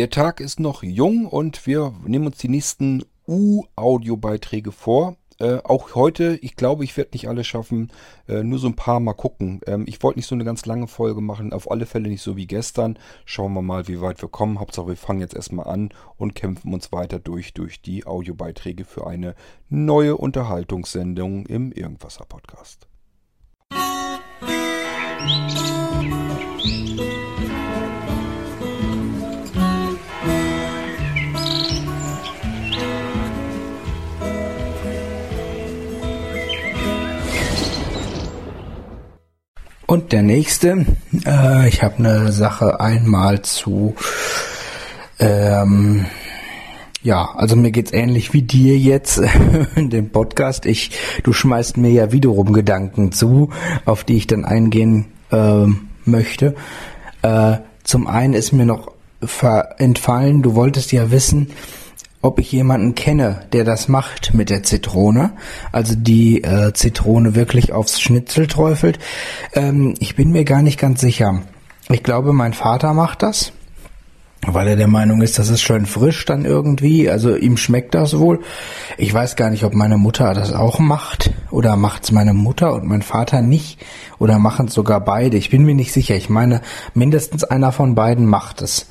Der Tag ist noch jung und wir nehmen uns die nächsten U-Audiobeiträge vor. Äh, auch heute, ich glaube, ich werde nicht alle schaffen, äh, nur so ein paar mal gucken. Ähm, ich wollte nicht so eine ganz lange Folge machen, auf alle Fälle nicht so wie gestern. Schauen wir mal, wie weit wir kommen. Hauptsache, wir fangen jetzt erstmal an und kämpfen uns weiter durch, durch die Audiobeiträge für eine neue Unterhaltungssendung im Irgendwasser Podcast. Musik Und der nächste, äh, ich habe eine Sache einmal zu, ähm, ja, also mir geht's ähnlich wie dir jetzt in dem Podcast. Ich, du schmeißt mir ja wiederum Gedanken zu, auf die ich dann eingehen äh, möchte. Äh, zum einen ist mir noch entfallen, du wolltest ja wissen, ob ich jemanden kenne, der das macht mit der Zitrone, also die äh, Zitrone wirklich aufs Schnitzel träufelt. Ähm, ich bin mir gar nicht ganz sicher. Ich glaube, mein Vater macht das, weil er der Meinung ist, das ist schön frisch dann irgendwie. Also ihm schmeckt das wohl. Ich weiß gar nicht, ob meine Mutter das auch macht oder macht's meine Mutter und mein Vater nicht oder machen es sogar beide. Ich bin mir nicht sicher. Ich meine, mindestens einer von beiden macht es.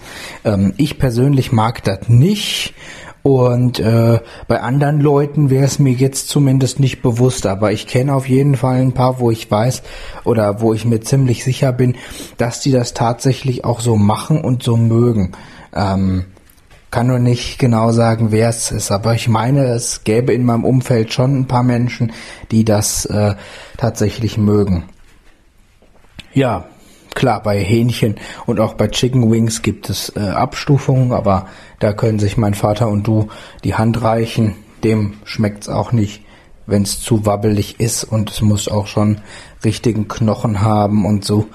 Ähm, ich persönlich mag das nicht und äh, bei anderen Leuten wäre es mir jetzt zumindest nicht bewusst, aber ich kenne auf jeden Fall ein paar, wo ich weiß oder wo ich mir ziemlich sicher bin, dass die das tatsächlich auch so machen und so mögen. Ähm, kann nur nicht genau sagen, wer es ist, aber ich meine, es gäbe in meinem Umfeld schon ein paar Menschen, die das äh, tatsächlich mögen. Ja, Klar, bei Hähnchen und auch bei Chicken Wings gibt es äh, Abstufungen, aber da können sich mein Vater und du die Hand reichen. Dem schmeckt's auch nicht, wenn es zu wabbelig ist und es muss auch schon richtigen Knochen haben und so.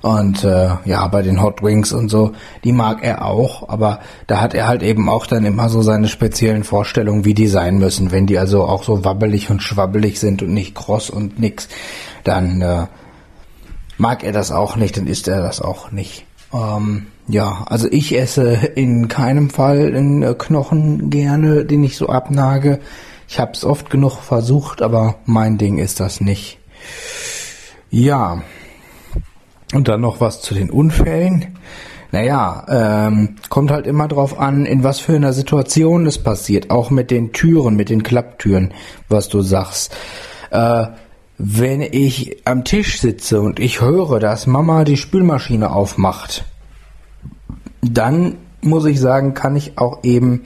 Und äh, ja, bei den Hot Wings und so, die mag er auch, aber da hat er halt eben auch dann immer so seine speziellen Vorstellungen, wie die sein müssen. Wenn die also auch so wabbelig und schwabbelig sind und nicht kross und nix, dann äh, mag er das auch nicht, dann isst er das auch nicht. Ähm, ja, also ich esse in keinem Fall den äh, Knochen gerne, den ich so abnage. Ich habe es oft genug versucht, aber mein Ding ist das nicht. Ja, und dann noch was zu den Unfällen. Naja, ähm, kommt halt immer drauf an, in was für einer Situation es passiert. Auch mit den Türen, mit den Klapptüren, was du sagst. Äh, wenn ich am Tisch sitze und ich höre, dass Mama die Spülmaschine aufmacht, dann muss ich sagen, kann ich auch eben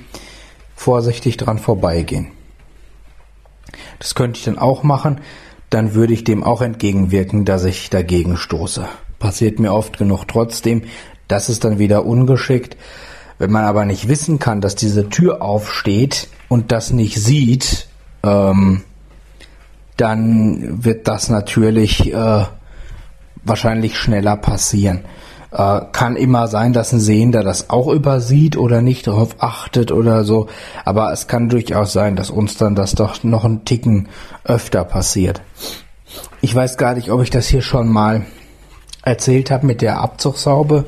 vorsichtig dran vorbeigehen. Das könnte ich dann auch machen, dann würde ich dem auch entgegenwirken, dass ich dagegen stoße. Passiert mir oft genug trotzdem, das ist dann wieder ungeschickt. Wenn man aber nicht wissen kann, dass diese Tür aufsteht und das nicht sieht, ähm, dann wird das natürlich äh, wahrscheinlich schneller passieren. Äh, kann immer sein, dass ein Sehender das auch übersieht oder nicht darauf achtet oder so, aber es kann durchaus sein, dass uns dann das doch noch einen Ticken öfter passiert. Ich weiß gar nicht, ob ich das hier schon mal erzählt habe mit der Abzugshaube.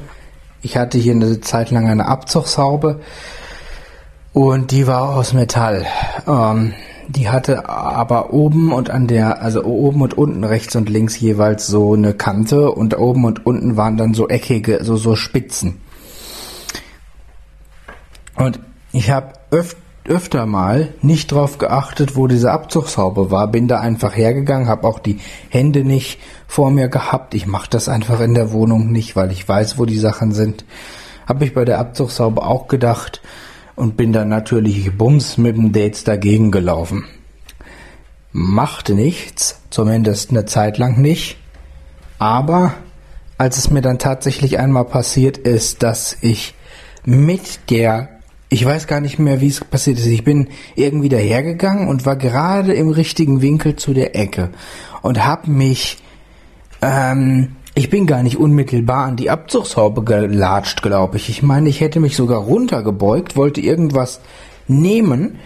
Ich hatte hier eine Zeit lang eine Abzugshaube und die war aus Metall. Ähm, die hatte aber oben und an der, also oben und unten rechts und links jeweils so eine Kante und oben und unten waren dann so eckige, so, so Spitzen. Und ich habe öf öfter mal nicht drauf geachtet, wo diese Abzugshaube war, bin da einfach hergegangen, habe auch die Hände nicht vor mir gehabt. Ich mache das einfach in der Wohnung nicht, weil ich weiß, wo die Sachen sind. Habe ich bei der Abzugshaube auch gedacht, und bin dann natürlich bums mit dem Dates dagegen gelaufen. Machte nichts, zumindest eine Zeit lang nicht. Aber als es mir dann tatsächlich einmal passiert ist, dass ich mit der, ich weiß gar nicht mehr, wie es passiert ist, ich bin irgendwie dahergegangen und war gerade im richtigen Winkel zu der Ecke und habe mich ähm, ich bin gar nicht unmittelbar an die Abzugshaube gelatscht, glaube ich. Ich meine, ich hätte mich sogar runtergebeugt, wollte irgendwas nehmen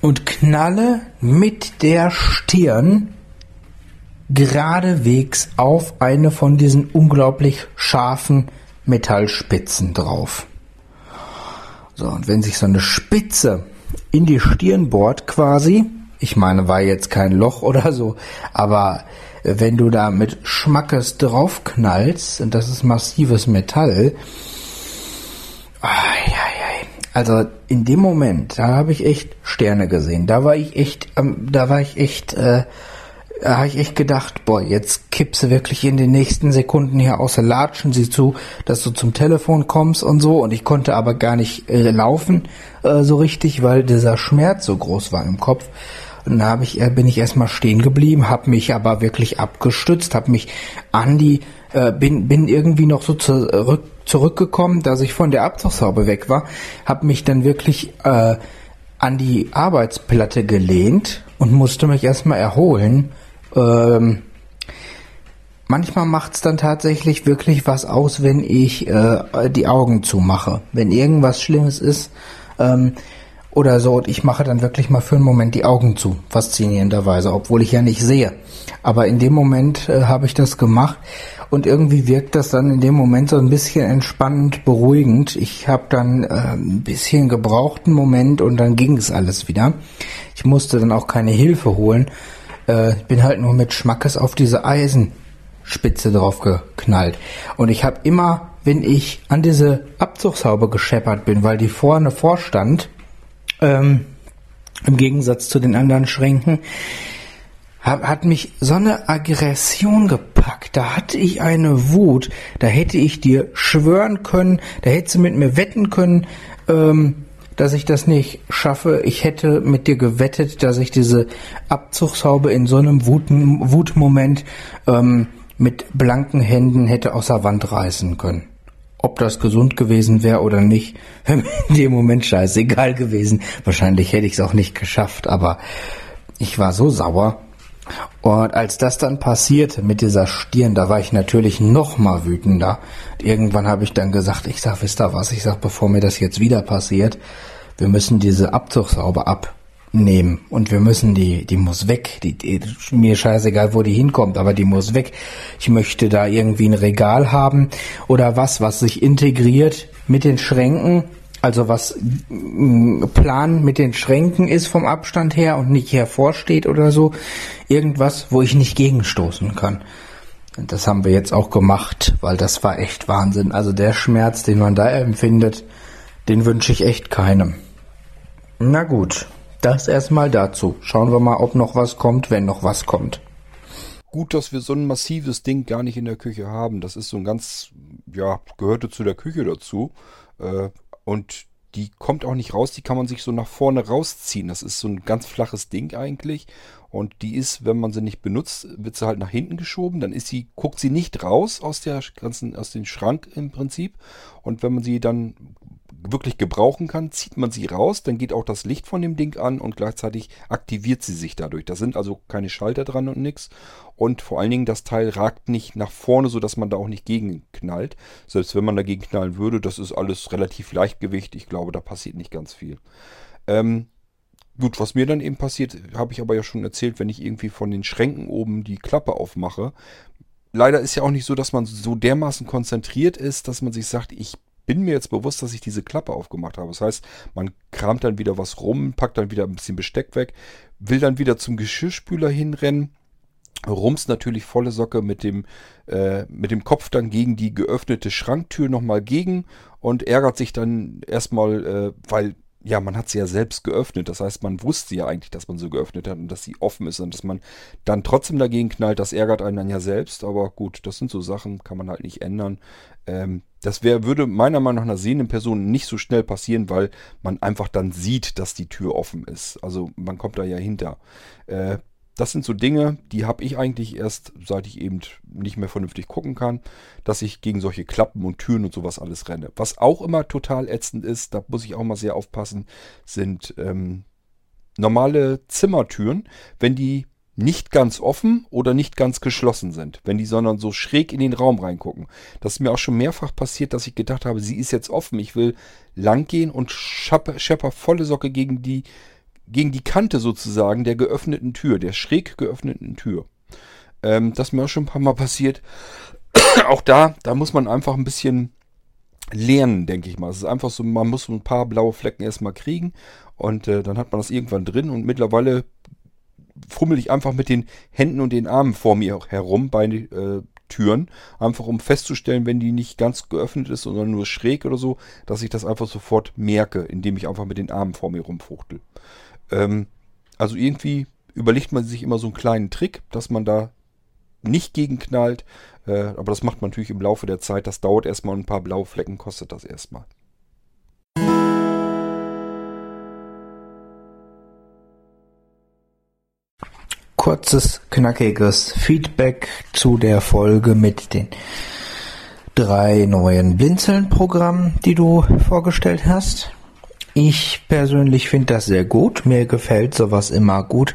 und knalle mit der Stirn geradewegs auf eine von diesen unglaublich scharfen Metallspitzen drauf. So, und wenn sich so eine Spitze in die Stirn bohrt quasi, ich meine, war jetzt kein Loch oder so, aber wenn du da mit Schmackes draufknallst, und das ist massives Metall, also in dem Moment, da habe ich echt Sterne gesehen. Da war ich echt, ähm, da war ich echt, äh, da habe ich echt gedacht, boah, jetzt kippst du wirklich in den nächsten Sekunden hier außer Latschen sie zu, dass du zum Telefon kommst und so. Und ich konnte aber gar nicht äh, laufen äh, so richtig, weil dieser Schmerz so groß war im Kopf. Dann habe ich, äh, bin ich erstmal stehen geblieben, habe mich aber wirklich abgestützt, habe mich an die, äh, bin, bin irgendwie noch so zurück, zurückgekommen, dass ich von der Abzugshaube weg war, habe mich dann wirklich äh, an die Arbeitsplatte gelehnt und musste mich erstmal erholen ähm, manchmal macht es dann tatsächlich wirklich was aus, wenn ich äh, die Augen zumache. Wenn irgendwas Schlimmes ist ähm, oder so, und ich mache dann wirklich mal für einen Moment die Augen zu, faszinierenderweise, obwohl ich ja nicht sehe. Aber in dem Moment äh, habe ich das gemacht und irgendwie wirkt das dann in dem Moment so ein bisschen entspannend, beruhigend. Ich habe dann äh, ein bisschen gebrauchten Moment und dann ging es alles wieder. Ich musste dann auch keine Hilfe holen, äh, bin halt nur mit Schmackes auf diese Eisenspitze drauf geknallt. Und ich habe immer, wenn ich an diese Abzugshaube gescheppert bin, weil die vorne vorstand, ähm, im Gegensatz zu den anderen Schränken, hab, hat mich so eine Aggression gepackt. Da hatte ich eine Wut. Da hätte ich dir schwören können, da hättest du mit mir wetten können, ähm, dass ich das nicht schaffe. Ich hätte mit dir gewettet, dass ich diese Abzugshaube in so einem Wuten, Wutmoment ähm, mit blanken Händen hätte aus der Wand reißen können. Ob das gesund gewesen wäre oder nicht, wäre mir in dem Moment scheißegal gewesen. Wahrscheinlich hätte ich es auch nicht geschafft, aber ich war so sauer. Und als das dann passierte mit dieser Stirn, da war ich natürlich noch mal wütender. Irgendwann habe ich dann gesagt, ich sag, wisst ihr was, ich sag, bevor mir das jetzt wieder passiert, wir müssen diese Abzugshaube abnehmen und wir müssen die, die muss weg. Die, die, mir scheißegal, wo die hinkommt, aber die muss weg. Ich möchte da irgendwie ein Regal haben oder was, was sich integriert mit den Schränken also was mm, Plan mit den Schränken ist vom Abstand her und nicht hervorsteht oder so. Irgendwas, wo ich nicht gegenstoßen kann. Das haben wir jetzt auch gemacht, weil das war echt Wahnsinn. Also der Schmerz, den man da empfindet, den wünsche ich echt keinem. Na gut, das erstmal dazu. Schauen wir mal, ob noch was kommt, wenn noch was kommt. Gut, dass wir so ein massives Ding gar nicht in der Küche haben. Das ist so ein ganz, ja, gehörte zu der Küche dazu. Äh, und die kommt auch nicht raus, die kann man sich so nach vorne rausziehen. Das ist so ein ganz flaches Ding eigentlich. Und die ist, wenn man sie nicht benutzt, wird sie halt nach hinten geschoben. Dann ist sie, guckt sie nicht raus aus der ganzen, aus dem Schrank im Prinzip. Und wenn man sie dann wirklich gebrauchen kann, zieht man sie raus, dann geht auch das Licht von dem Ding an und gleichzeitig aktiviert sie sich dadurch. Da sind also keine Schalter dran und nichts. Und vor allen Dingen, das Teil ragt nicht nach vorne, sodass man da auch nicht gegen knallt. Selbst wenn man dagegen knallen würde, das ist alles relativ Leichtgewicht. Ich glaube, da passiert nicht ganz viel. Ähm, gut, was mir dann eben passiert, habe ich aber ja schon erzählt, wenn ich irgendwie von den Schränken oben die Klappe aufmache. Leider ist ja auch nicht so, dass man so dermaßen konzentriert ist, dass man sich sagt, ich bin mir jetzt bewusst, dass ich diese Klappe aufgemacht habe. Das heißt, man kramt dann wieder was rum, packt dann wieder ein bisschen Besteck weg, will dann wieder zum Geschirrspüler hinrennen, rumst natürlich volle Socke mit dem, äh, mit dem Kopf dann gegen die geöffnete Schranktür nochmal gegen und ärgert sich dann erstmal, äh, weil ja, man hat sie ja selbst geöffnet. Das heißt, man wusste ja eigentlich, dass man sie geöffnet hat und dass sie offen ist und dass man dann trotzdem dagegen knallt. Das ärgert einen dann ja selbst. Aber gut, das sind so Sachen, kann man halt nicht ändern. Ähm, das wär, würde meiner Meinung nach einer sehenden Person nicht so schnell passieren, weil man einfach dann sieht, dass die Tür offen ist. Also man kommt da ja hinter. Äh, das sind so Dinge, die habe ich eigentlich erst, seit ich eben nicht mehr vernünftig gucken kann, dass ich gegen solche Klappen und Türen und sowas alles renne. Was auch immer total ätzend ist, da muss ich auch mal sehr aufpassen, sind ähm, normale Zimmertüren, wenn die nicht ganz offen oder nicht ganz geschlossen sind, wenn die sondern so schräg in den Raum reingucken. Das ist mir auch schon mehrfach passiert, dass ich gedacht habe, sie ist jetzt offen, ich will lang gehen und schepper, schepper volle Socke gegen die gegen die Kante sozusagen der geöffneten Tür, der schräg geöffneten Tür. Ähm, das ist mir auch schon ein paar Mal passiert. auch da, da muss man einfach ein bisschen lernen, denke ich mal. Es ist einfach so, man muss ein paar blaue Flecken erstmal kriegen und äh, dann hat man das irgendwann drin und mittlerweile fummel ich einfach mit den Händen und den Armen vor mir herum bei äh, Türen, einfach um festzustellen, wenn die nicht ganz geöffnet ist, sondern nur schräg oder so, dass ich das einfach sofort merke, indem ich einfach mit den Armen vor mir rumfuchtel. Ähm, also irgendwie überlegt man sich immer so einen kleinen Trick, dass man da nicht gegenknallt, äh, aber das macht man natürlich im Laufe der Zeit. Das dauert erstmal ein paar blaue Flecken, kostet das erstmal. Kurzes, knackiges Feedback zu der Folge mit den drei neuen Blinzeln-Programmen, die du vorgestellt hast. Ich persönlich finde das sehr gut. Mir gefällt sowas immer gut.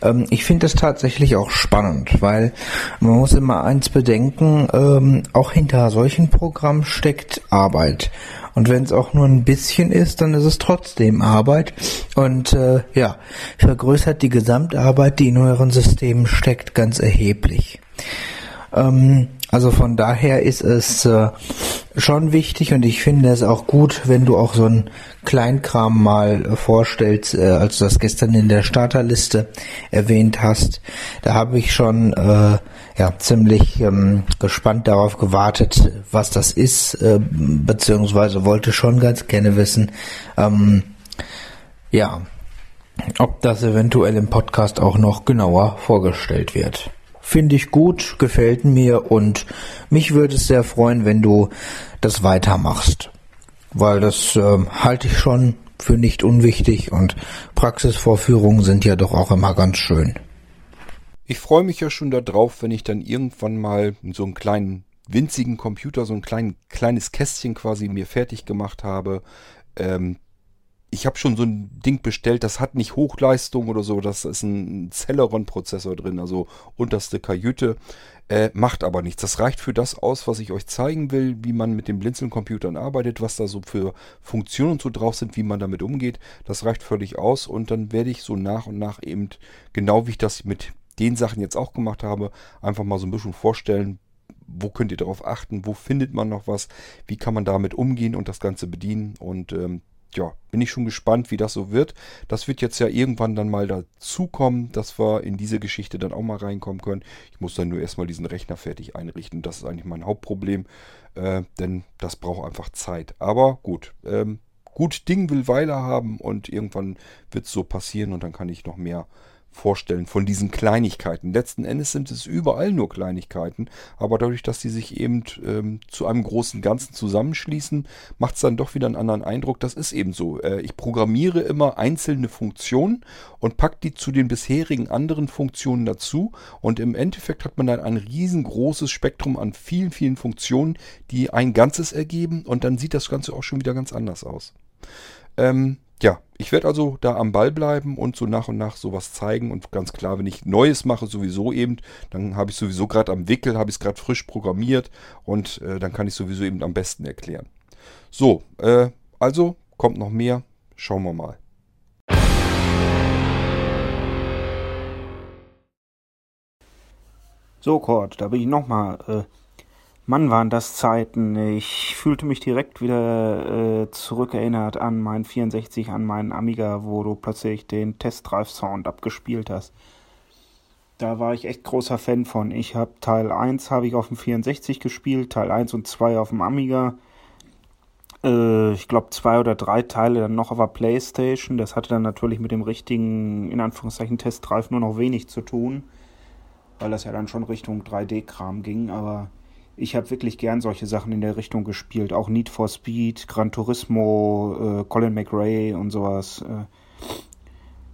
Ähm, ich finde es tatsächlich auch spannend, weil man muss immer eins bedenken, ähm, auch hinter solchen Programmen steckt Arbeit. Und wenn es auch nur ein bisschen ist, dann ist es trotzdem Arbeit und äh, ja, vergrößert die Gesamtarbeit, die in euren Systemen steckt, ganz erheblich. Ähm, also von daher ist es äh, schon wichtig und ich finde es auch gut, wenn du auch so ein Kleinkram mal äh, vorstellst, äh, als du das gestern in der Starterliste erwähnt hast. Da habe ich schon äh, ja ziemlich ähm, gespannt darauf gewartet, was das ist, äh, beziehungsweise wollte schon ganz gerne wissen, ähm, ja, ob das eventuell im Podcast auch noch genauer vorgestellt wird. Finde ich gut, gefällt mir und mich würde es sehr freuen, wenn du das weitermachst. Weil das äh, halte ich schon für nicht unwichtig und Praxisvorführungen sind ja doch auch immer ganz schön. Ich freue mich ja schon darauf, wenn ich dann irgendwann mal so einen kleinen winzigen Computer, so ein klein, kleines Kästchen quasi mir fertig gemacht habe. Ähm, ich habe schon so ein Ding bestellt, das hat nicht Hochleistung oder so, das ist ein Celeron-Prozessor drin, also unterste Kajüte, äh, macht aber nichts. Das reicht für das aus, was ich euch zeigen will, wie man mit den Blinzeln-Computern arbeitet, was da so für Funktionen so drauf sind, wie man damit umgeht. Das reicht völlig aus und dann werde ich so nach und nach eben, genau wie ich das mit den Sachen jetzt auch gemacht habe, einfach mal so ein bisschen vorstellen, wo könnt ihr darauf achten, wo findet man noch was, wie kann man damit umgehen und das Ganze bedienen. Und ähm, ja, bin ich schon gespannt, wie das so wird. Das wird jetzt ja irgendwann dann mal dazukommen, dass wir in diese Geschichte dann auch mal reinkommen können. Ich muss dann nur erstmal diesen Rechner fertig einrichten. Das ist eigentlich mein Hauptproblem, äh, denn das braucht einfach Zeit. Aber gut, ähm, gut Ding will Weile haben und irgendwann wird es so passieren und dann kann ich noch mehr vorstellen von diesen Kleinigkeiten. Letzten Endes sind es überall nur Kleinigkeiten, aber dadurch, dass sie sich eben ähm, zu einem großen Ganzen zusammenschließen, macht es dann doch wieder einen anderen Eindruck. Das ist eben so. Äh, ich programmiere immer einzelne Funktionen und packe die zu den bisherigen anderen Funktionen dazu und im Endeffekt hat man dann ein riesengroßes Spektrum an vielen, vielen Funktionen, die ein Ganzes ergeben und dann sieht das Ganze auch schon wieder ganz anders aus. Ähm, ja, ich werde also da am Ball bleiben und so nach und nach sowas zeigen. Und ganz klar, wenn ich Neues mache, sowieso eben, dann habe ich sowieso gerade am Wickel, habe ich es gerade frisch programmiert und äh, dann kann ich sowieso eben am besten erklären. So, äh, also kommt noch mehr. Schauen wir mal. So, Kurt, da bin ich nochmal. Äh Mann, waren das Zeiten. Ich fühlte mich direkt wieder äh, zurückerinnert an meinen 64, an meinen Amiga, wo du plötzlich den Test Drive Sound abgespielt hast. Da war ich echt großer Fan von. Ich habe Teil 1 habe ich auf dem 64 gespielt, Teil 1 und 2 auf dem Amiga. Äh, ich glaube zwei oder drei Teile dann noch auf der Playstation. Das hatte dann natürlich mit dem richtigen, in Anführungszeichen, Test Drive nur noch wenig zu tun, weil das ja dann schon Richtung 3D-Kram ging, aber ich habe wirklich gern solche Sachen in der Richtung gespielt. Auch Need for Speed, Gran Turismo, äh, Colin McRae und sowas. Äh,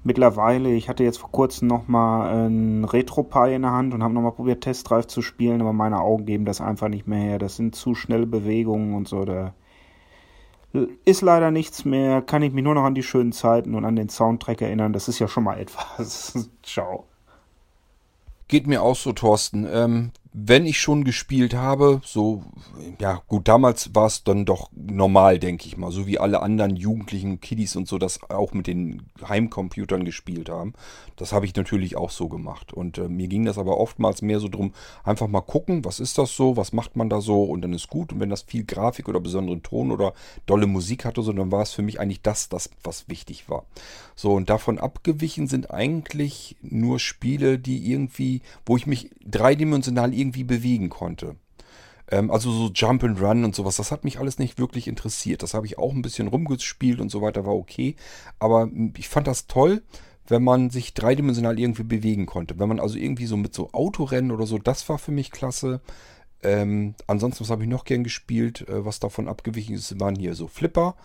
mittlerweile, ich hatte jetzt vor kurzem nochmal ein Retro-Pi in der Hand und habe nochmal probiert, Test Drive zu spielen, aber meine Augen geben das einfach nicht mehr her. Das sind zu schnelle Bewegungen und so. Da ist leider nichts mehr. Kann ich mich nur noch an die schönen Zeiten und an den Soundtrack erinnern. Das ist ja schon mal etwas. Ciao. Geht mir auch so, Thorsten. Ähm, wenn ich schon gespielt habe, so, ja gut, damals war es dann doch normal, denke ich mal, so wie alle anderen jugendlichen Kiddies und so, das auch mit den Heimcomputern gespielt haben. Das habe ich natürlich auch so gemacht. Und äh, mir ging das aber oftmals mehr so drum, einfach mal gucken, was ist das so, was macht man da so und dann ist gut. Und wenn das viel Grafik oder besonderen Ton oder dolle Musik hatte, so, dann war es für mich eigentlich das, das, was wichtig war. So, und davon abgewichen sind eigentlich nur Spiele, die irgendwie, wo ich mich dreidimensional irgendwie bewegen konnte. Ähm, also so Jump and Run und sowas, das hat mich alles nicht wirklich interessiert. Das habe ich auch ein bisschen rumgespielt und so weiter, war okay. Aber ich fand das toll, wenn man sich dreidimensional irgendwie bewegen konnte. Wenn man also irgendwie so mit so Autorennen oder so, das war für mich klasse. Ähm, ansonsten, was habe ich noch gern gespielt, äh, was davon abgewichen ist, waren hier so Flipper.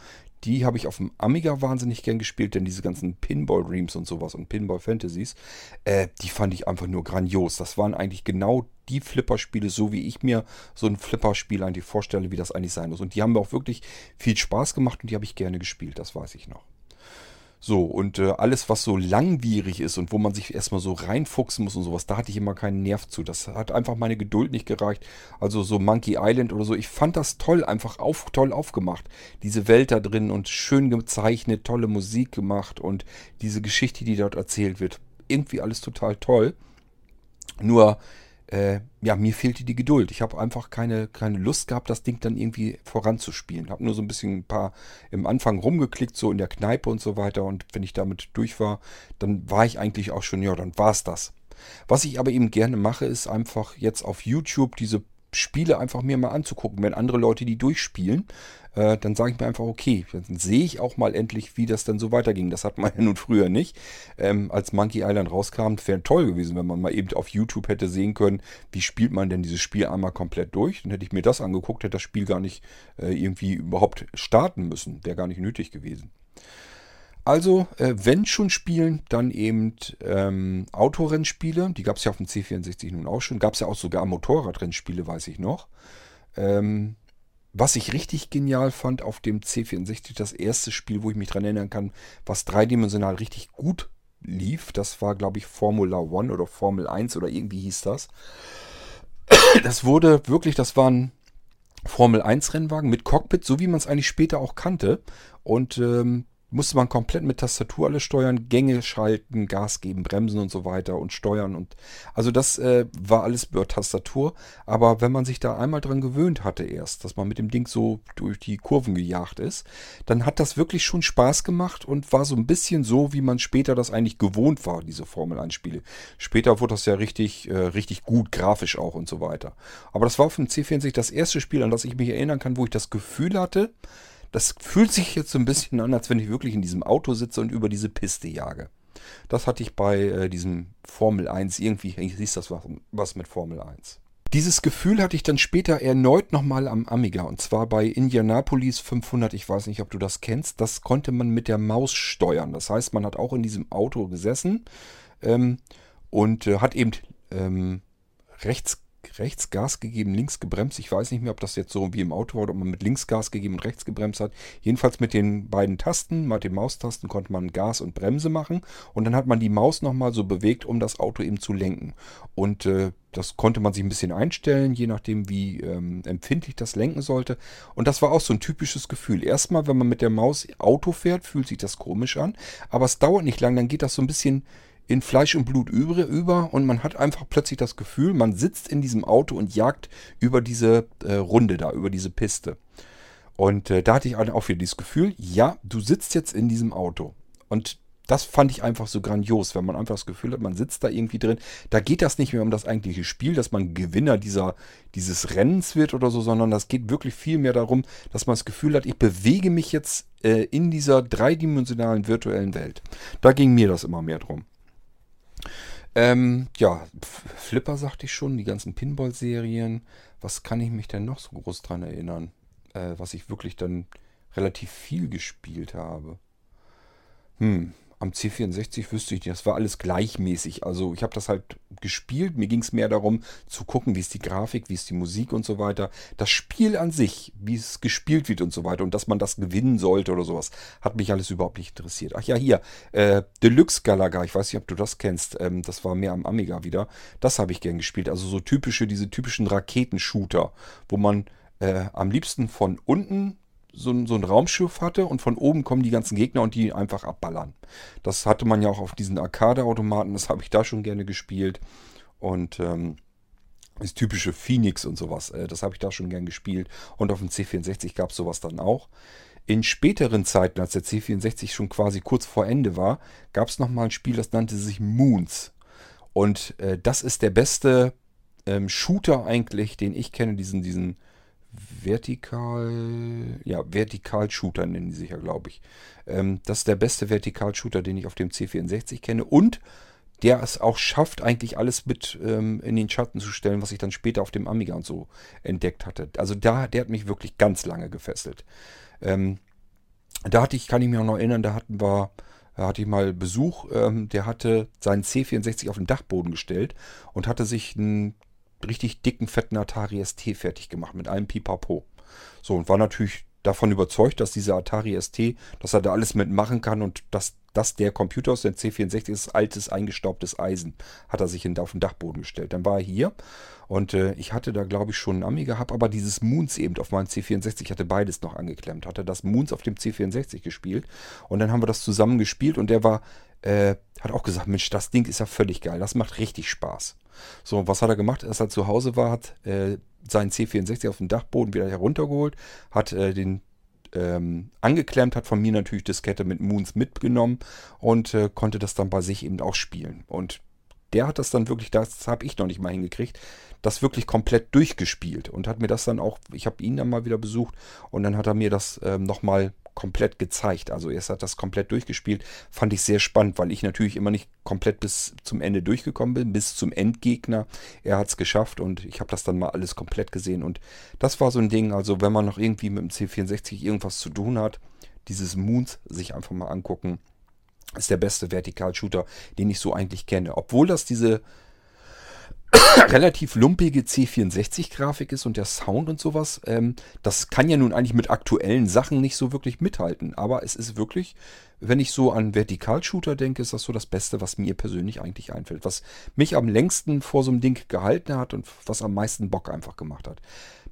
Die habe ich auf dem Amiga wahnsinnig gern gespielt, denn diese ganzen Pinball Dreams und sowas und Pinball Fantasies, äh, die fand ich einfach nur grandios. Das waren eigentlich genau die Flipperspiele, so wie ich mir so ein Flipperspiel eigentlich vorstelle, wie das eigentlich sein muss. Und die haben mir auch wirklich viel Spaß gemacht und die habe ich gerne gespielt, das weiß ich noch. So, und äh, alles, was so langwierig ist und wo man sich erstmal so reinfuchsen muss und sowas, da hatte ich immer keinen Nerv zu. Das hat einfach meine Geduld nicht gereicht. Also so Monkey Island oder so, ich fand das toll, einfach auf, toll aufgemacht. Diese Welt da drin und schön gezeichnet, tolle Musik gemacht und diese Geschichte, die dort erzählt wird. Irgendwie alles total toll. Nur äh, ja, mir fehlte die Geduld. Ich habe einfach keine, keine Lust gehabt, das Ding dann irgendwie voranzuspielen. Habe nur so ein bisschen ein paar im Anfang rumgeklickt, so in der Kneipe und so weiter. Und wenn ich damit durch war, dann war ich eigentlich auch schon, ja, dann war es das. Was ich aber eben gerne mache, ist einfach jetzt auf YouTube diese Spiele einfach mir mal anzugucken. Wenn andere Leute die durchspielen, äh, dann sage ich mir einfach, okay, dann sehe ich auch mal endlich, wie das dann so weiterging. Das hat man ja nun früher nicht. Ähm, als Monkey Island rauskam, wäre toll gewesen, wenn man mal eben auf YouTube hätte sehen können, wie spielt man denn dieses Spiel einmal komplett durch. Dann hätte ich mir das angeguckt, hätte das Spiel gar nicht äh, irgendwie überhaupt starten müssen. Wäre gar nicht nötig gewesen. Also, äh, wenn schon spielen, dann eben ähm, Autorennspiele. Die gab es ja auf dem C64 nun auch schon. Gab es ja auch sogar Motorradrennspiele, weiß ich noch. Ähm, was ich richtig genial fand auf dem C64, das erste Spiel, wo ich mich dran erinnern kann, was dreidimensional richtig gut lief, das war, glaube ich, Formula One oder Formel 1 oder irgendwie hieß das. Das wurde wirklich, das waren Formel 1 Rennwagen mit Cockpit, so wie man es eigentlich später auch kannte. Und ähm, musste man komplett mit Tastatur alles steuern, Gänge schalten, Gas geben, bremsen und so weiter und steuern und also das äh, war alles über Tastatur, aber wenn man sich da einmal dran gewöhnt hatte erst, dass man mit dem Ding so durch die Kurven gejagt ist, dann hat das wirklich schon Spaß gemacht und war so ein bisschen so, wie man später das eigentlich gewohnt war, diese Formel 1 Spiele. Später wurde das ja richtig äh, richtig gut grafisch auch und so weiter. Aber das war auf dem C64 das erste Spiel, an das ich mich erinnern kann, wo ich das Gefühl hatte, das fühlt sich jetzt so ein bisschen an, als wenn ich wirklich in diesem Auto sitze und über diese Piste jage. Das hatte ich bei äh, diesem Formel 1, irgendwie hieß das was, was mit Formel 1. Dieses Gefühl hatte ich dann später erneut nochmal am Amiga und zwar bei Indianapolis 500. Ich weiß nicht, ob du das kennst. Das konnte man mit der Maus steuern. Das heißt, man hat auch in diesem Auto gesessen ähm, und äh, hat eben ähm, rechts rechts Gas gegeben, links gebremst. Ich weiß nicht mehr, ob das jetzt so wie im Auto war ob man mit links Gas gegeben und rechts gebremst hat. Jedenfalls mit den beiden Tasten, mit den Maustasten konnte man Gas und Bremse machen und dann hat man die Maus nochmal so bewegt, um das Auto eben zu lenken. Und äh, das konnte man sich ein bisschen einstellen, je nachdem, wie ähm, empfindlich das lenken sollte. Und das war auch so ein typisches Gefühl. Erstmal, wenn man mit der Maus Auto fährt, fühlt sich das komisch an. Aber es dauert nicht lang, dann geht das so ein bisschen in Fleisch und Blut über, und man hat einfach plötzlich das Gefühl, man sitzt in diesem Auto und jagt über diese äh, Runde da, über diese Piste. Und äh, da hatte ich auch wieder dieses Gefühl, ja, du sitzt jetzt in diesem Auto. Und das fand ich einfach so grandios, wenn man einfach das Gefühl hat, man sitzt da irgendwie drin. Da geht das nicht mehr um das eigentliche Spiel, dass man Gewinner dieser, dieses Rennens wird oder so, sondern das geht wirklich viel mehr darum, dass man das Gefühl hat, ich bewege mich jetzt äh, in dieser dreidimensionalen virtuellen Welt. Da ging mir das immer mehr drum. Ähm, ja, Flipper sagte ich schon, die ganzen Pinball-Serien. Was kann ich mich denn noch so groß dran erinnern? Äh, was ich wirklich dann relativ viel gespielt habe. Hm, am C64 wüsste ich nicht, das war alles gleichmäßig. Also ich habe das halt gespielt. Mir ging es mehr darum zu gucken, wie ist die Grafik, wie ist die Musik und so weiter. Das Spiel an sich, wie es gespielt wird und so weiter und dass man das gewinnen sollte oder sowas, hat mich alles überhaupt nicht interessiert. Ach ja, hier, äh, Deluxe Galaga, ich weiß nicht, ob du das kennst. Ähm, das war mehr am Amiga wieder. Das habe ich gern gespielt. Also so typische, diese typischen Raketenshooter, wo man äh, am liebsten von unten so ein, so ein Raumschiff hatte und von oben kommen die ganzen Gegner und die einfach abballern. Das hatte man ja auch auf diesen Arcade-Automaten, das habe ich da schon gerne gespielt. Und ähm, das typische Phoenix und sowas, äh, das habe ich da schon gern gespielt. Und auf dem C64 gab es sowas dann auch. In späteren Zeiten, als der C64 schon quasi kurz vor Ende war, gab es nochmal ein Spiel, das nannte sich Moons. Und äh, das ist der beste ähm, Shooter eigentlich, den ich kenne, diesen, diesen Vertikal, ja, Vertikal-Shooter nennen die sich ja, glaube ich. Ähm, das ist der beste Vertikal-Shooter, den ich auf dem C64 kenne und der es auch schafft, eigentlich alles mit ähm, in den Schatten zu stellen, was ich dann später auf dem Amiga und so entdeckt hatte. Also da, der hat mich wirklich ganz lange gefesselt. Ähm, da hatte ich, kann ich mich auch noch erinnern, da hatten wir, da hatte ich mal Besuch, ähm, der hatte seinen C64 auf den Dachboden gestellt und hatte sich ein richtig dicken, fetten Atari ST fertig gemacht mit einem Pipapo. So, und war natürlich davon überzeugt, dass dieser Atari ST, dass er da alles mitmachen kann und dass das der Computer aus, der C64 ist altes, eingestaubtes Eisen, hat er sich in, auf den Dachboden gestellt. Dann war er hier und äh, ich hatte da, glaube ich, schon einen Ami gehabt, aber dieses Moons eben auf meinem C64, ich hatte beides noch angeklemmt, hatte das Moons auf dem C64 gespielt und dann haben wir das zusammen gespielt und der war, äh, hat auch gesagt, Mensch, das Ding ist ja völlig geil, das macht richtig Spaß. So, was hat er gemacht? Als er zu Hause war, hat äh, seinen C64 auf dem Dachboden wieder heruntergeholt, hat äh, den ähm, angeklemmt, hat von mir natürlich Diskette mit Moons mitgenommen und äh, konnte das dann bei sich eben auch spielen. Und der hat das dann wirklich, das habe ich noch nicht mal hingekriegt, das wirklich komplett durchgespielt und hat mir das dann auch, ich habe ihn dann mal wieder besucht und dann hat er mir das ähm, nochmal komplett gezeigt. Also erst hat das komplett durchgespielt. Fand ich sehr spannend, weil ich natürlich immer nicht komplett bis zum Ende durchgekommen bin, bis zum Endgegner. Er hat es geschafft und ich habe das dann mal alles komplett gesehen. Und das war so ein Ding, also wenn man noch irgendwie mit dem C64 irgendwas zu tun hat, dieses Moons sich einfach mal angucken, ist der beste Vertikalshooter, den ich so eigentlich kenne. Obwohl das diese relativ lumpige C64-Grafik ist und der Sound und sowas, ähm, das kann ja nun eigentlich mit aktuellen Sachen nicht so wirklich mithalten. Aber es ist wirklich, wenn ich so an Vertikalshooter denke, ist das so das Beste, was mir persönlich eigentlich einfällt. Was mich am längsten vor so einem Ding gehalten hat und was am meisten Bock einfach gemacht hat.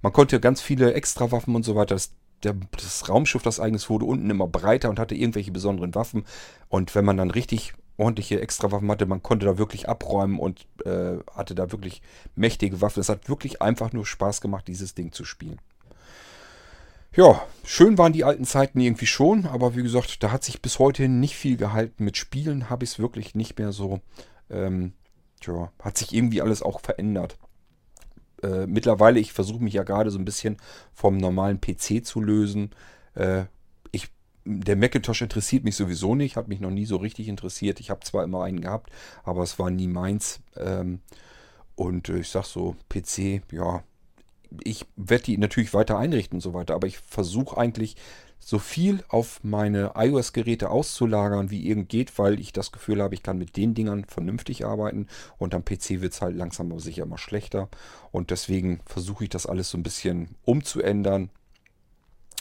Man konnte ganz viele Extrawaffen und so weiter, das der, das Raumschiff, das eigenes wurde unten immer breiter und hatte irgendwelche besonderen Waffen. Und wenn man dann richtig ordentliche Extrawaffen hatte. Man konnte da wirklich abräumen und äh, hatte da wirklich mächtige Waffen. Es hat wirklich einfach nur Spaß gemacht, dieses Ding zu spielen. Ja, schön waren die alten Zeiten irgendwie schon, aber wie gesagt, da hat sich bis heute nicht viel gehalten. Mit Spielen habe ich es wirklich nicht mehr so. Ähm, tja, hat sich irgendwie alles auch verändert. Äh, mittlerweile, ich versuche mich ja gerade so ein bisschen vom normalen PC zu lösen. Äh, der Macintosh interessiert mich sowieso nicht, hat mich noch nie so richtig interessiert. Ich habe zwar immer einen gehabt, aber es war nie meins. Ähm, und äh, ich sag so, PC, ja, ich werde die natürlich weiter einrichten und so weiter, aber ich versuche eigentlich so viel auf meine iOS-Geräte auszulagern, wie irgend geht, weil ich das Gefühl habe, ich kann mit den Dingern vernünftig arbeiten und am PC wird es halt langsam aber sicher immer schlechter. Und deswegen versuche ich das alles so ein bisschen umzuändern,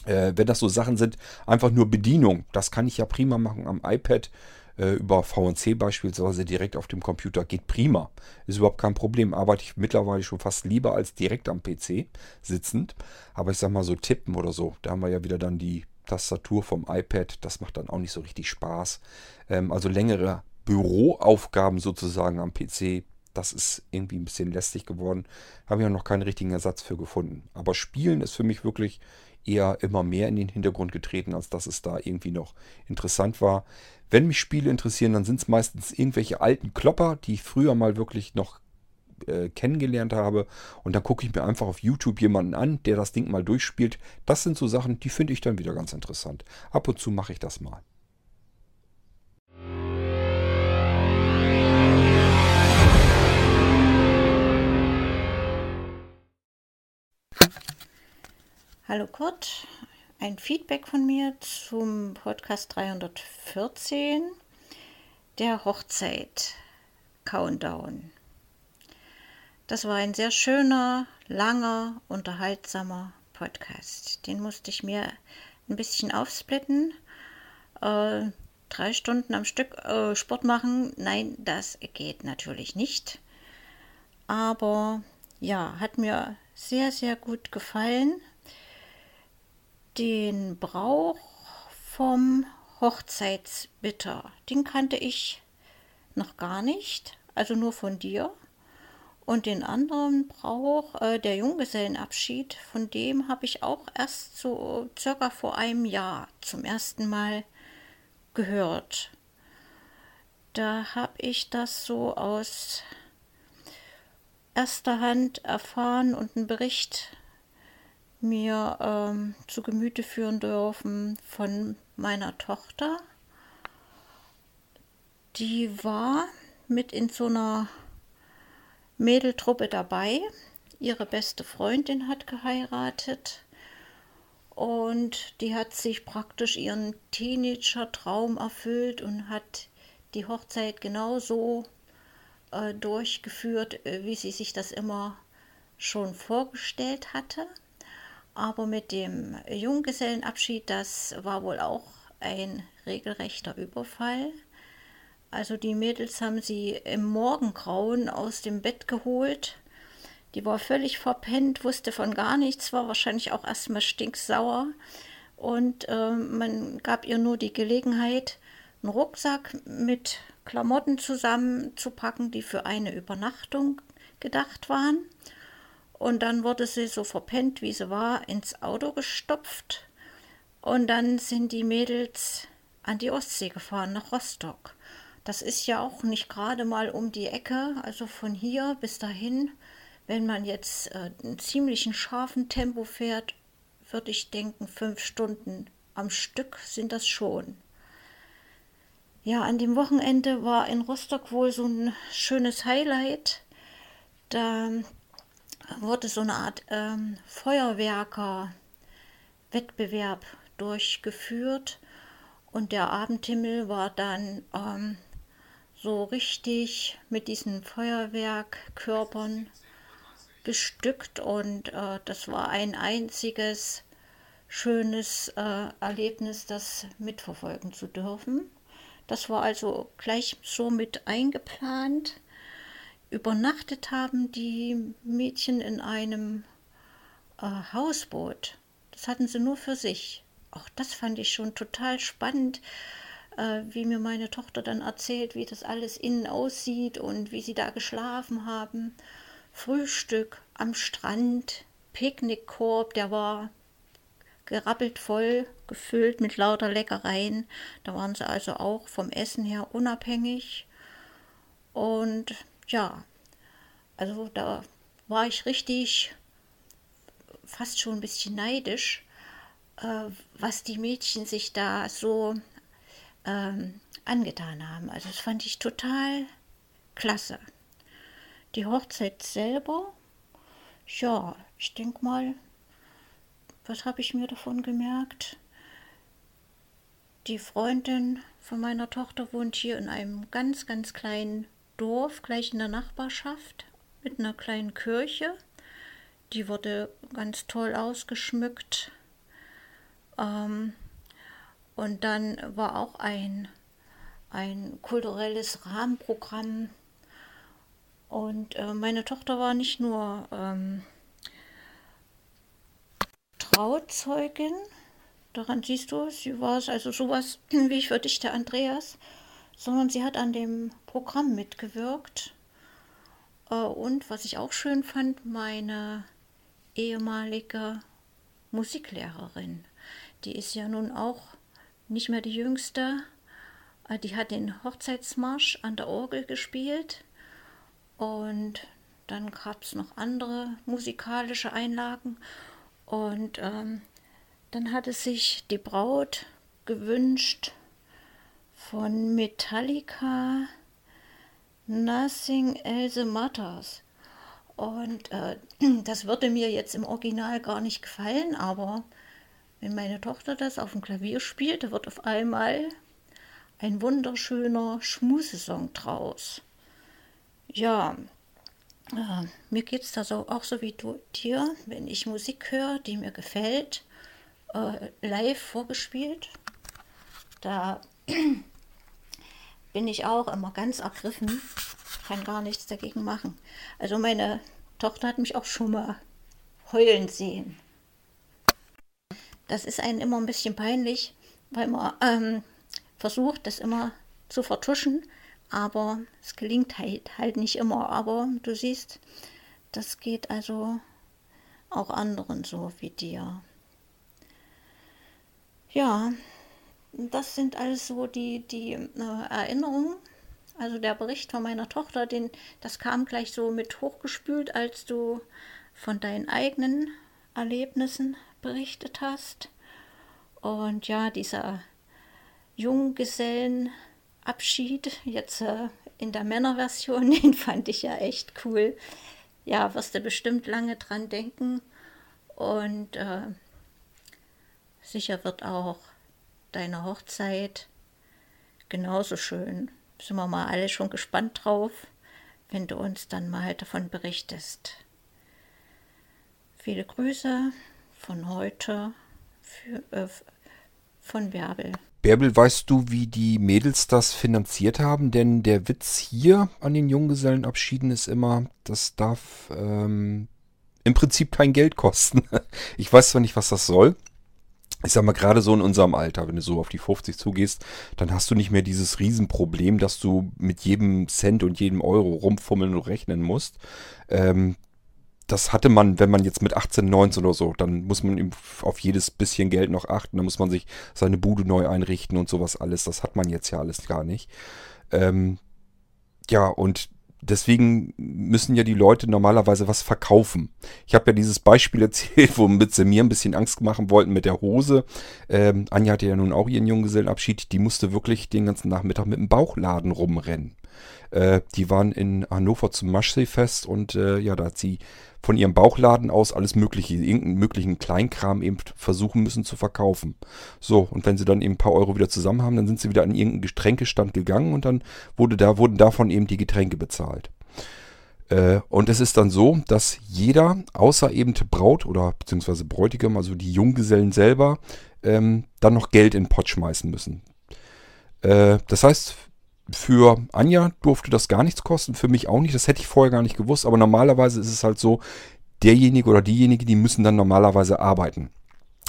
äh, wenn das so Sachen sind, einfach nur Bedienung, das kann ich ja prima machen am iPad äh, über VNC beispielsweise direkt auf dem Computer. Geht prima. Ist überhaupt kein Problem. Arbeite ich mittlerweile schon fast lieber als direkt am PC sitzend. Aber ich sag mal so tippen oder so. Da haben wir ja wieder dann die Tastatur vom iPad. Das macht dann auch nicht so richtig Spaß. Ähm, also längere Büroaufgaben sozusagen am PC. Das ist irgendwie ein bisschen lästig geworden. Habe ich auch noch keinen richtigen Ersatz für gefunden. Aber Spielen ist für mich wirklich eher immer mehr in den Hintergrund getreten, als dass es da irgendwie noch interessant war. Wenn mich Spiele interessieren, dann sind es meistens irgendwelche alten Klopper, die ich früher mal wirklich noch äh, kennengelernt habe. Und dann gucke ich mir einfach auf YouTube jemanden an, der das Ding mal durchspielt. Das sind so Sachen, die finde ich dann wieder ganz interessant. Ab und zu mache ich das mal. Hallo Kurt, ein Feedback von mir zum Podcast 314. der Hochzeit Countdown. Das war ein sehr schöner, langer, unterhaltsamer Podcast. Den musste ich mir ein bisschen aufsplitten. Äh, drei Stunden am Stück äh, Sport machen, nein, das geht natürlich nicht. Aber ja, hat mir sehr, sehr gut gefallen. Den Brauch vom Hochzeitsbitter, den kannte ich noch gar nicht, also nur von dir. Und den anderen Brauch, äh, der Junggesellenabschied, von dem habe ich auch erst so circa vor einem Jahr zum ersten Mal gehört. Da habe ich das so aus erster Hand erfahren und einen Bericht mir ähm, zu Gemüte führen dürfen von meiner Tochter. Die war mit in so einer Mädeltruppe dabei. Ihre beste Freundin hat geheiratet und die hat sich praktisch ihren Teenager-Traum erfüllt und hat die Hochzeit genauso äh, durchgeführt, äh, wie sie sich das immer schon vorgestellt hatte. Aber mit dem Junggesellenabschied, das war wohl auch ein regelrechter Überfall. Also die Mädels haben sie im Morgengrauen aus dem Bett geholt. Die war völlig verpennt, wusste von gar nichts, war wahrscheinlich auch erstmal stinksauer. Und äh, man gab ihr nur die Gelegenheit, einen Rucksack mit Klamotten zusammenzupacken, die für eine Übernachtung gedacht waren. Und dann wurde sie so verpennt, wie sie war, ins Auto gestopft. Und dann sind die Mädels an die Ostsee gefahren, nach Rostock. Das ist ja auch nicht gerade mal um die Ecke, also von hier bis dahin. Wenn man jetzt äh, einen ziemlichen scharfen Tempo fährt, würde ich denken, fünf Stunden am Stück sind das schon. Ja, an dem Wochenende war in Rostock wohl so ein schönes Highlight. Da wurde so eine Art ähm, Feuerwerker-Wettbewerb durchgeführt und der Abendhimmel war dann ähm, so richtig mit diesen Feuerwerkkörpern bestückt und äh, das war ein einziges schönes äh, Erlebnis, das mitverfolgen zu dürfen. Das war also gleich so mit eingeplant. Übernachtet haben die Mädchen in einem äh, Hausboot. Das hatten sie nur für sich. Auch das fand ich schon total spannend, äh, wie mir meine Tochter dann erzählt, wie das alles innen aussieht und wie sie da geschlafen haben. Frühstück am Strand, Picknickkorb, der war gerappelt voll, gefüllt mit lauter Leckereien. Da waren sie also auch vom Essen her unabhängig. Und ja, also da war ich richtig fast schon ein bisschen neidisch, äh, was die Mädchen sich da so ähm, angetan haben. Also das fand ich total klasse. Die Hochzeit selber, ja, ich denke mal, was habe ich mir davon gemerkt? Die Freundin von meiner Tochter wohnt hier in einem ganz, ganz kleinen Dorf, gleich in der Nachbarschaft, mit einer kleinen Kirche. Die wurde ganz toll ausgeschmückt. Ähm, und dann war auch ein, ein kulturelles Rahmenprogramm. Und äh, meine Tochter war nicht nur ähm, Trauzeugin, daran siehst du, sie war es also sowas wie ich für dich, der Andreas, sondern sie hat an dem Programm mitgewirkt. Äh, und was ich auch schön fand, meine ehemalige Musiklehrerin, die ist ja nun auch nicht mehr die jüngste. Äh, die hat den Hochzeitsmarsch an der Orgel gespielt und dann gab es noch andere musikalische Einlagen und ähm, dann hatte sich die Braut gewünscht von Metallica Nothing Else Matters. Und äh, das würde mir jetzt im Original gar nicht gefallen, aber wenn meine Tochter das auf dem Klavier spielt, wird auf einmal ein wunderschöner Schmusesong draus. Ja, äh, mir geht es da so, auch so wie du, dir, wenn ich Musik höre, die mir gefällt, äh, live vorgespielt, da bin ich auch immer ganz ergriffen, kann gar nichts dagegen machen. Also meine Tochter hat mich auch schon mal heulen sehen. Das ist einem immer ein bisschen peinlich, weil man ähm, versucht, das immer zu vertuschen, aber es gelingt halt, halt nicht immer. Aber du siehst, das geht also auch anderen so wie dir. Ja, das sind alles so die, die äh, Erinnerungen. Also der Bericht von meiner Tochter, den, das kam gleich so mit hochgespült, als du von deinen eigenen Erlebnissen berichtet hast. Und ja, dieser Junggesellenabschied, jetzt äh, in der Männerversion, den fand ich ja echt cool. Ja, wirst du bestimmt lange dran denken. Und äh, sicher wird auch deine Hochzeit genauso schön. Sind wir mal alle schon gespannt drauf, wenn du uns dann mal davon berichtest. Viele Grüße von heute für, äh, von Bärbel. Bärbel, weißt du, wie die Mädels das finanziert haben? Denn der Witz hier an den Junggesellenabschieden ist immer, das darf ähm, im Prinzip kein Geld kosten. Ich weiß zwar nicht, was das soll ich sag mal, gerade so in unserem Alter, wenn du so auf die 50 zugehst, dann hast du nicht mehr dieses Riesenproblem, dass du mit jedem Cent und jedem Euro rumfummeln und rechnen musst. Ähm, das hatte man, wenn man jetzt mit 18, 19 oder so, dann muss man auf jedes bisschen Geld noch achten, dann muss man sich seine Bude neu einrichten und sowas alles. Das hat man jetzt ja alles gar nicht. Ähm, ja, und deswegen müssen ja die Leute normalerweise was verkaufen. Ich habe ja dieses Beispiel erzählt, womit sie mir ein bisschen Angst machen wollten mit der Hose. Ähm, Anja hatte ja nun auch ihren Junggesellenabschied. Die musste wirklich den ganzen Nachmittag mit dem Bauchladen rumrennen. Äh, die waren in Hannover zum Maschseefest und äh, ja, da hat sie von ihrem Bauchladen aus alles mögliche, irgendeinen möglichen Kleinkram eben versuchen müssen zu verkaufen. So, und wenn sie dann eben ein paar Euro wieder zusammen haben, dann sind sie wieder an irgendeinen Getränkestand gegangen und dann wurde da, wurden davon eben die Getränke bezahlt. Äh, und es ist dann so, dass jeder, außer eben Braut oder beziehungsweise Bräutigam, also die Junggesellen selber, ähm, dann noch Geld in den Pott schmeißen müssen. Äh, das heißt, für Anja durfte das gar nichts kosten, für mich auch nicht. Das hätte ich vorher gar nicht gewusst. Aber normalerweise ist es halt so, derjenige oder diejenige, die müssen dann normalerweise arbeiten.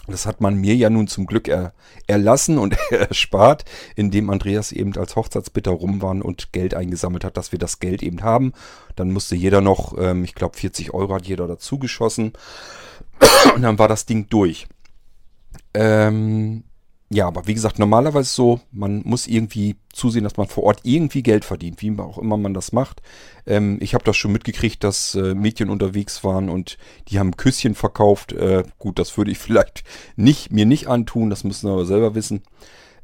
Das hat man mir ja nun zum Glück er, erlassen und erspart, indem Andreas eben als Hochzeitsbitter rum war und Geld eingesammelt hat, dass wir das Geld eben haben. Dann musste jeder noch, ähm, ich glaube 40 Euro hat jeder dazu geschossen. Und dann war das Ding durch. Ähm, ja, aber wie gesagt, normalerweise so, man muss irgendwie zusehen, dass man vor Ort irgendwie Geld verdient, wie auch immer man das macht. Ähm, ich habe das schon mitgekriegt, dass äh, Mädchen unterwegs waren und die haben Küsschen verkauft. Äh, gut, das würde ich vielleicht nicht, mir nicht antun, das müssen wir aber selber wissen.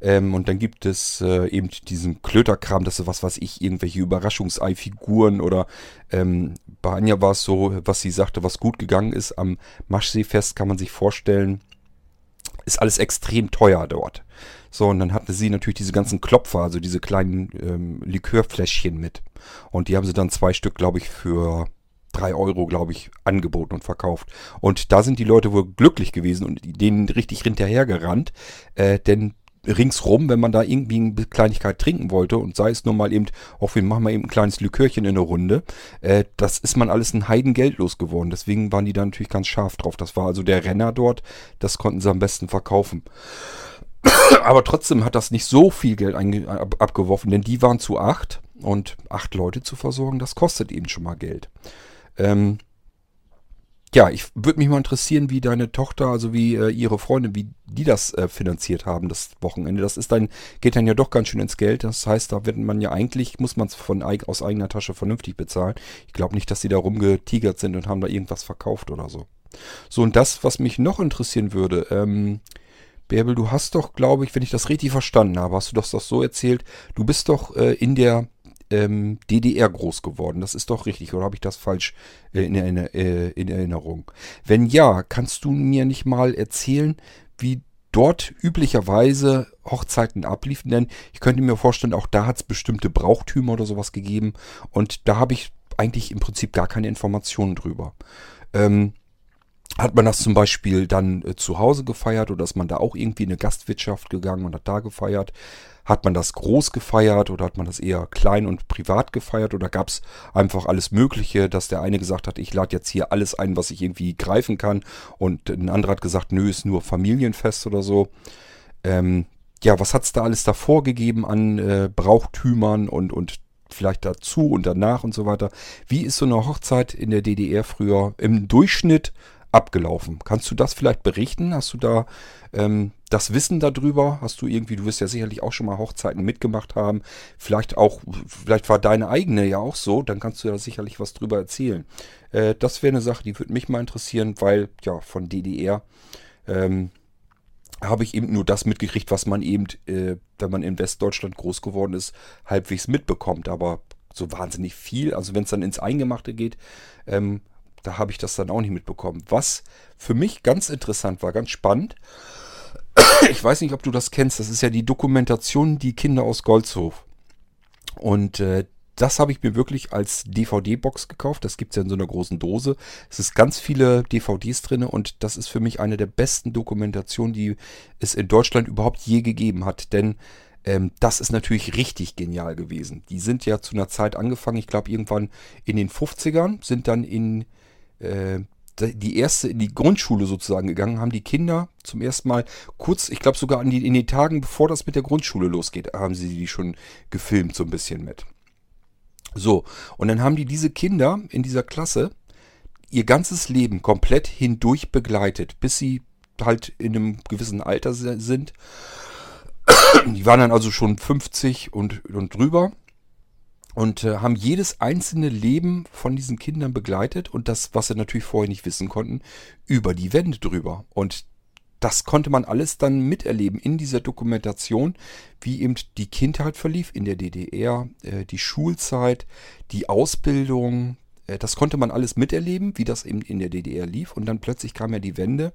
Ähm, und dann gibt es äh, eben diesen Klöterkram, das ist was weiß ich, irgendwelche Überraschungseifiguren oder ähm, bei Anja war es so, was sie sagte, was gut gegangen ist. Am Maschseefest kann man sich vorstellen, ist alles extrem teuer dort. So, und dann hatte sie natürlich diese ganzen Klopfer, also diese kleinen ähm, Likörfläschchen mit. Und die haben sie dann zwei Stück, glaube ich, für drei Euro, glaube ich, angeboten und verkauft. Und da sind die Leute wohl glücklich gewesen und denen richtig hinterhergerannt, äh, denn ringsrum, wenn man da irgendwie eine Kleinigkeit trinken wollte und sei es nur mal eben, auch wir machen mal eben ein kleines Likörchen in der Runde, äh, das ist man alles ein Heidengeld losgeworden. Deswegen waren die da natürlich ganz scharf drauf. Das war also der Renner dort, das konnten sie am besten verkaufen. Aber trotzdem hat das nicht so viel Geld ab abgeworfen, denn die waren zu acht und acht Leute zu versorgen, das kostet eben schon mal Geld. Ähm, ja, ich würde mich mal interessieren, wie deine Tochter, also wie äh, ihre Freunde, wie die das äh, finanziert haben, das Wochenende. Das ist dann, geht dann ja doch ganz schön ins Geld. Das heißt, da wird man ja eigentlich, muss man es von aus eigener Tasche vernünftig bezahlen. Ich glaube nicht, dass sie da rumgetigert sind und haben da irgendwas verkauft oder so. So, und das, was mich noch interessieren würde, ähm, Bärbel, du hast doch, glaube ich, wenn ich das richtig verstanden habe, hast du das doch so erzählt, du bist doch äh, in der ähm, DDR groß geworden. Das ist doch richtig, oder habe ich das falsch äh, in, äh, in, Erinnerung? Wenn ja, kannst du mir nicht mal erzählen, wie dort üblicherweise Hochzeiten abliefen. Denn ich könnte mir vorstellen, auch da hat es bestimmte Brauchtümer oder sowas gegeben. Und da habe ich eigentlich im Prinzip gar keine Informationen drüber. Ähm, hat man das zum Beispiel dann äh, zu Hause gefeiert oder ist man da auch irgendwie in eine Gastwirtschaft gegangen und hat da gefeiert? Hat man das groß gefeiert oder hat man das eher klein und privat gefeiert oder gab es einfach alles Mögliche, dass der eine gesagt hat, ich lade jetzt hier alles ein, was ich irgendwie greifen kann und ein anderer hat gesagt, nö, ist nur Familienfest oder so. Ähm, ja, was hat es da alles davor gegeben an äh, Brauchtümern und, und vielleicht dazu und danach und so weiter? Wie ist so eine Hochzeit in der DDR früher im Durchschnitt abgelaufen. Kannst du das vielleicht berichten? Hast du da ähm, das Wissen darüber? Hast du irgendwie, du wirst ja sicherlich auch schon mal Hochzeiten mitgemacht haben. Vielleicht auch, vielleicht war deine eigene ja auch so, dann kannst du da sicherlich was drüber erzählen. Äh, das wäre eine Sache, die würde mich mal interessieren, weil ja von DDR ähm, habe ich eben nur das mitgekriegt, was man eben, äh, wenn man in Westdeutschland groß geworden ist, halbwegs mitbekommt. Aber so wahnsinnig viel, also wenn es dann ins Eingemachte geht, ähm, da habe ich das dann auch nicht mitbekommen. Was für mich ganz interessant war, ganz spannend. Ich weiß nicht, ob du das kennst. Das ist ja die Dokumentation Die Kinder aus Goldshof. Und äh, das habe ich mir wirklich als DVD-Box gekauft. Das gibt es ja in so einer großen Dose. Es ist ganz viele DVDs drin und das ist für mich eine der besten Dokumentationen, die es in Deutschland überhaupt je gegeben hat. Denn ähm, das ist natürlich richtig genial gewesen. Die sind ja zu einer Zeit angefangen, ich glaube irgendwann in den 50ern, sind dann in äh, die erste in die Grundschule sozusagen gegangen, haben die Kinder zum ersten Mal kurz, ich glaube sogar in, die, in den Tagen, bevor das mit der Grundschule losgeht, haben sie die schon gefilmt so ein bisschen mit. So, und dann haben die diese Kinder in dieser Klasse ihr ganzes Leben komplett hindurch begleitet, bis sie halt in einem gewissen Alter sind. Die waren dann also schon 50 und, und drüber und äh, haben jedes einzelne Leben von diesen Kindern begleitet und das, was sie natürlich vorher nicht wissen konnten, über die Wände drüber. Und das konnte man alles dann miterleben in dieser Dokumentation, wie eben die Kindheit verlief in der DDR, äh, die Schulzeit, die Ausbildung. Äh, das konnte man alles miterleben, wie das eben in der DDR lief. Und dann plötzlich kam ja die Wende.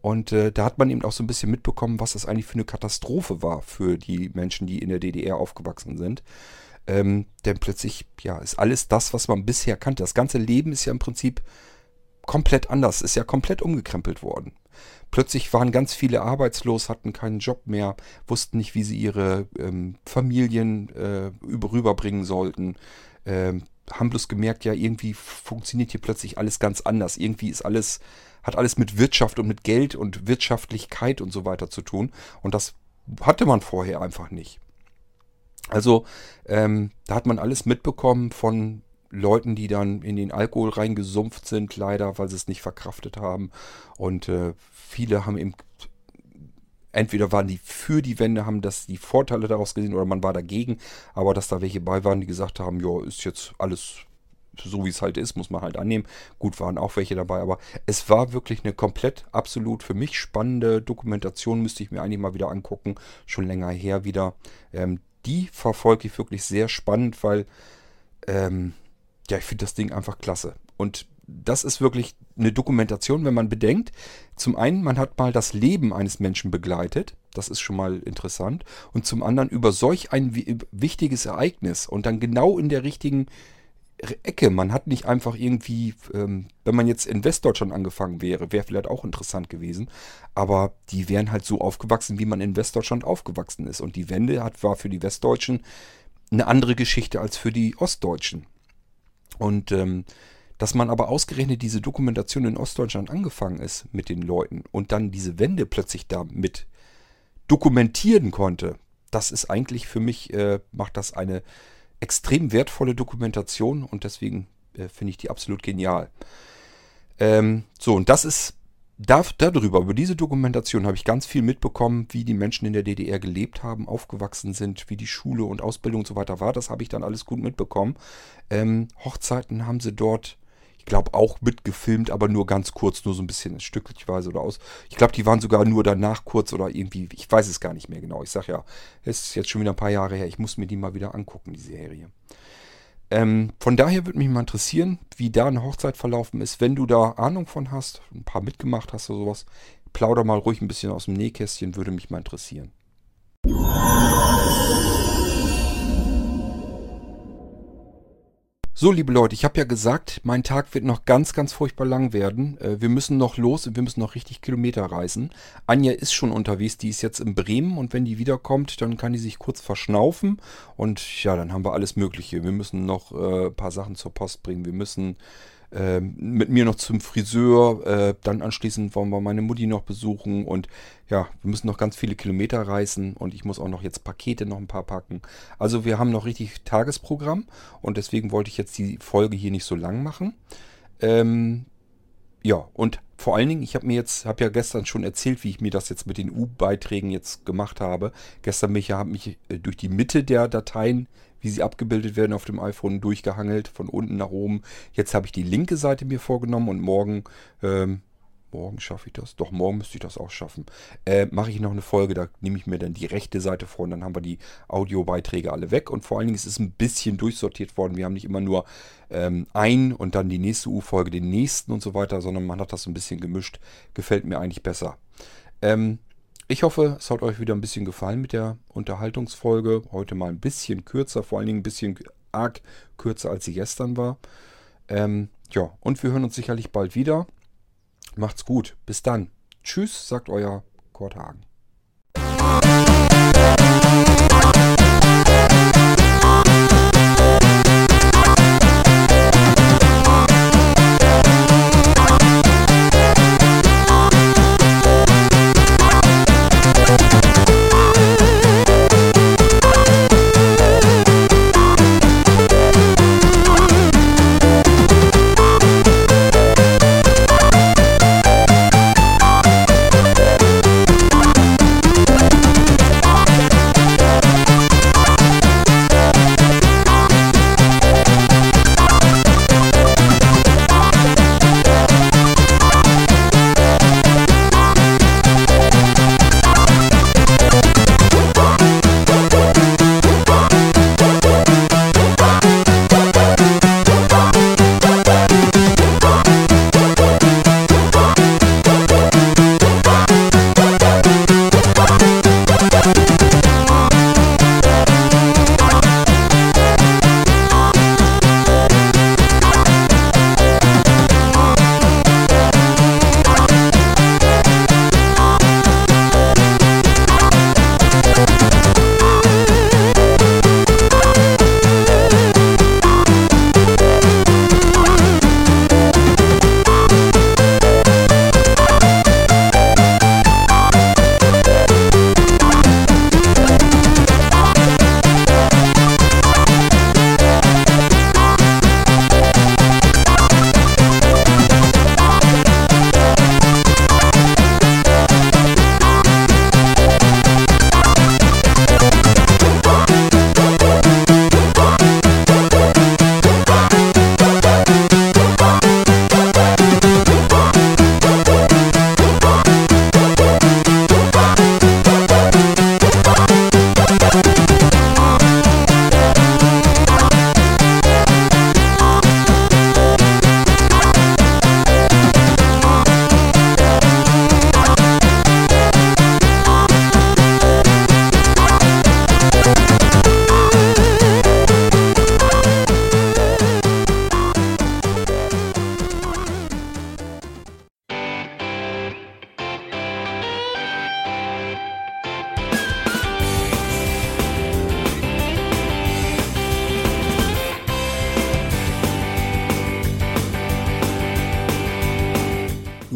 Und äh, da hat man eben auch so ein bisschen mitbekommen, was das eigentlich für eine Katastrophe war für die Menschen, die in der DDR aufgewachsen sind. Ähm, denn plötzlich, ja, ist alles das, was man bisher kannte. Das ganze Leben ist ja im Prinzip komplett anders, ist ja komplett umgekrempelt worden. Plötzlich waren ganz viele arbeitslos, hatten keinen Job mehr, wussten nicht, wie sie ihre ähm, Familien äh, über, rüberbringen sollten. Ähm, haben bloß gemerkt, ja, irgendwie funktioniert hier plötzlich alles ganz anders. Irgendwie ist alles, hat alles mit Wirtschaft und mit Geld und Wirtschaftlichkeit und so weiter zu tun. Und das hatte man vorher einfach nicht. Also ähm, da hat man alles mitbekommen von Leuten, die dann in den Alkohol reingesumpft sind, leider, weil sie es nicht verkraftet haben. Und äh, viele haben eben, entweder waren die für die Wende, haben das die Vorteile daraus gesehen oder man war dagegen. Aber dass da welche bei waren, die gesagt haben, ja, ist jetzt alles so wie es halt ist, muss man halt annehmen. Gut, waren auch welche dabei, aber es war wirklich eine komplett absolut für mich spannende Dokumentation, müsste ich mir eigentlich mal wieder angucken, schon länger her wieder. Ähm, die verfolge ich wirklich sehr spannend, weil ähm, ja, ich finde das Ding einfach klasse. Und das ist wirklich eine Dokumentation, wenn man bedenkt, zum einen, man hat mal das Leben eines Menschen begleitet, das ist schon mal interessant, und zum anderen über solch ein wichtiges Ereignis und dann genau in der richtigen Ecke. Man hat nicht einfach irgendwie, ähm, wenn man jetzt in Westdeutschland angefangen wäre, wäre vielleicht auch interessant gewesen. Aber die wären halt so aufgewachsen, wie man in Westdeutschland aufgewachsen ist. Und die Wende hat, war für die Westdeutschen eine andere Geschichte als für die Ostdeutschen. Und ähm, dass man aber ausgerechnet diese Dokumentation in Ostdeutschland angefangen ist mit den Leuten und dann diese Wende plötzlich damit dokumentieren konnte, das ist eigentlich für mich, äh, macht das eine extrem wertvolle Dokumentation und deswegen äh, finde ich die absolut genial. Ähm, so, und das ist da, darüber, über diese Dokumentation habe ich ganz viel mitbekommen, wie die Menschen in der DDR gelebt haben, aufgewachsen sind, wie die Schule und Ausbildung und so weiter war. Das habe ich dann alles gut mitbekommen. Ähm, Hochzeiten haben sie dort glaube auch mitgefilmt, aber nur ganz kurz, nur so ein bisschen stücklichweise oder aus. Ich glaube, die waren sogar nur danach kurz oder irgendwie, ich weiß es gar nicht mehr genau. Ich sage ja, es ist jetzt schon wieder ein paar Jahre her, ich muss mir die mal wieder angucken, die Serie. Ähm, von daher würde mich mal interessieren, wie da eine Hochzeit verlaufen ist. Wenn du da Ahnung von hast, ein paar mitgemacht hast oder sowas, plauder mal ruhig ein bisschen aus dem Nähkästchen, würde mich mal interessieren. So, liebe Leute, ich habe ja gesagt, mein Tag wird noch ganz, ganz furchtbar lang werden. Äh, wir müssen noch los und wir müssen noch richtig Kilometer reisen. Anja ist schon unterwegs, die ist jetzt in Bremen und wenn die wiederkommt, dann kann die sich kurz verschnaufen und ja, dann haben wir alles Mögliche. Wir müssen noch äh, ein paar Sachen zur Post bringen. Wir müssen äh, mit mir noch zum Friseur, äh, dann anschließend wollen wir meine Mutti noch besuchen und ja, wir müssen noch ganz viele Kilometer reisen und ich muss auch noch jetzt Pakete noch ein paar packen. Also wir haben noch richtig Tagesprogramm und deswegen wollte ich jetzt die Folge hier nicht so lang machen. Ähm, ja, und vor allen Dingen, ich habe mir jetzt, habe ja gestern schon erzählt, wie ich mir das jetzt mit den U-Beiträgen jetzt gemacht habe. Gestern mich, habe mich äh, durch die Mitte der Dateien wie sie abgebildet werden auf dem iPhone, durchgehangelt, von unten nach oben. Jetzt habe ich die linke Seite mir vorgenommen und morgen, ähm, morgen schaffe ich das, doch morgen müsste ich das auch schaffen, äh, mache ich noch eine Folge, da nehme ich mir dann die rechte Seite vor und dann haben wir die Audiobeiträge alle weg und vor allen Dingen ist es ein bisschen durchsortiert worden. Wir haben nicht immer nur ähm, ein und dann die nächste U-Folge, den nächsten und so weiter, sondern man hat das ein bisschen gemischt. Gefällt mir eigentlich besser. Ähm, ich hoffe, es hat euch wieder ein bisschen gefallen mit der Unterhaltungsfolge. Heute mal ein bisschen kürzer, vor allen Dingen ein bisschen arg kürzer, als sie gestern war. Ähm, ja, und wir hören uns sicherlich bald wieder. Macht's gut. Bis dann. Tschüss, sagt euer Kurt Hagen.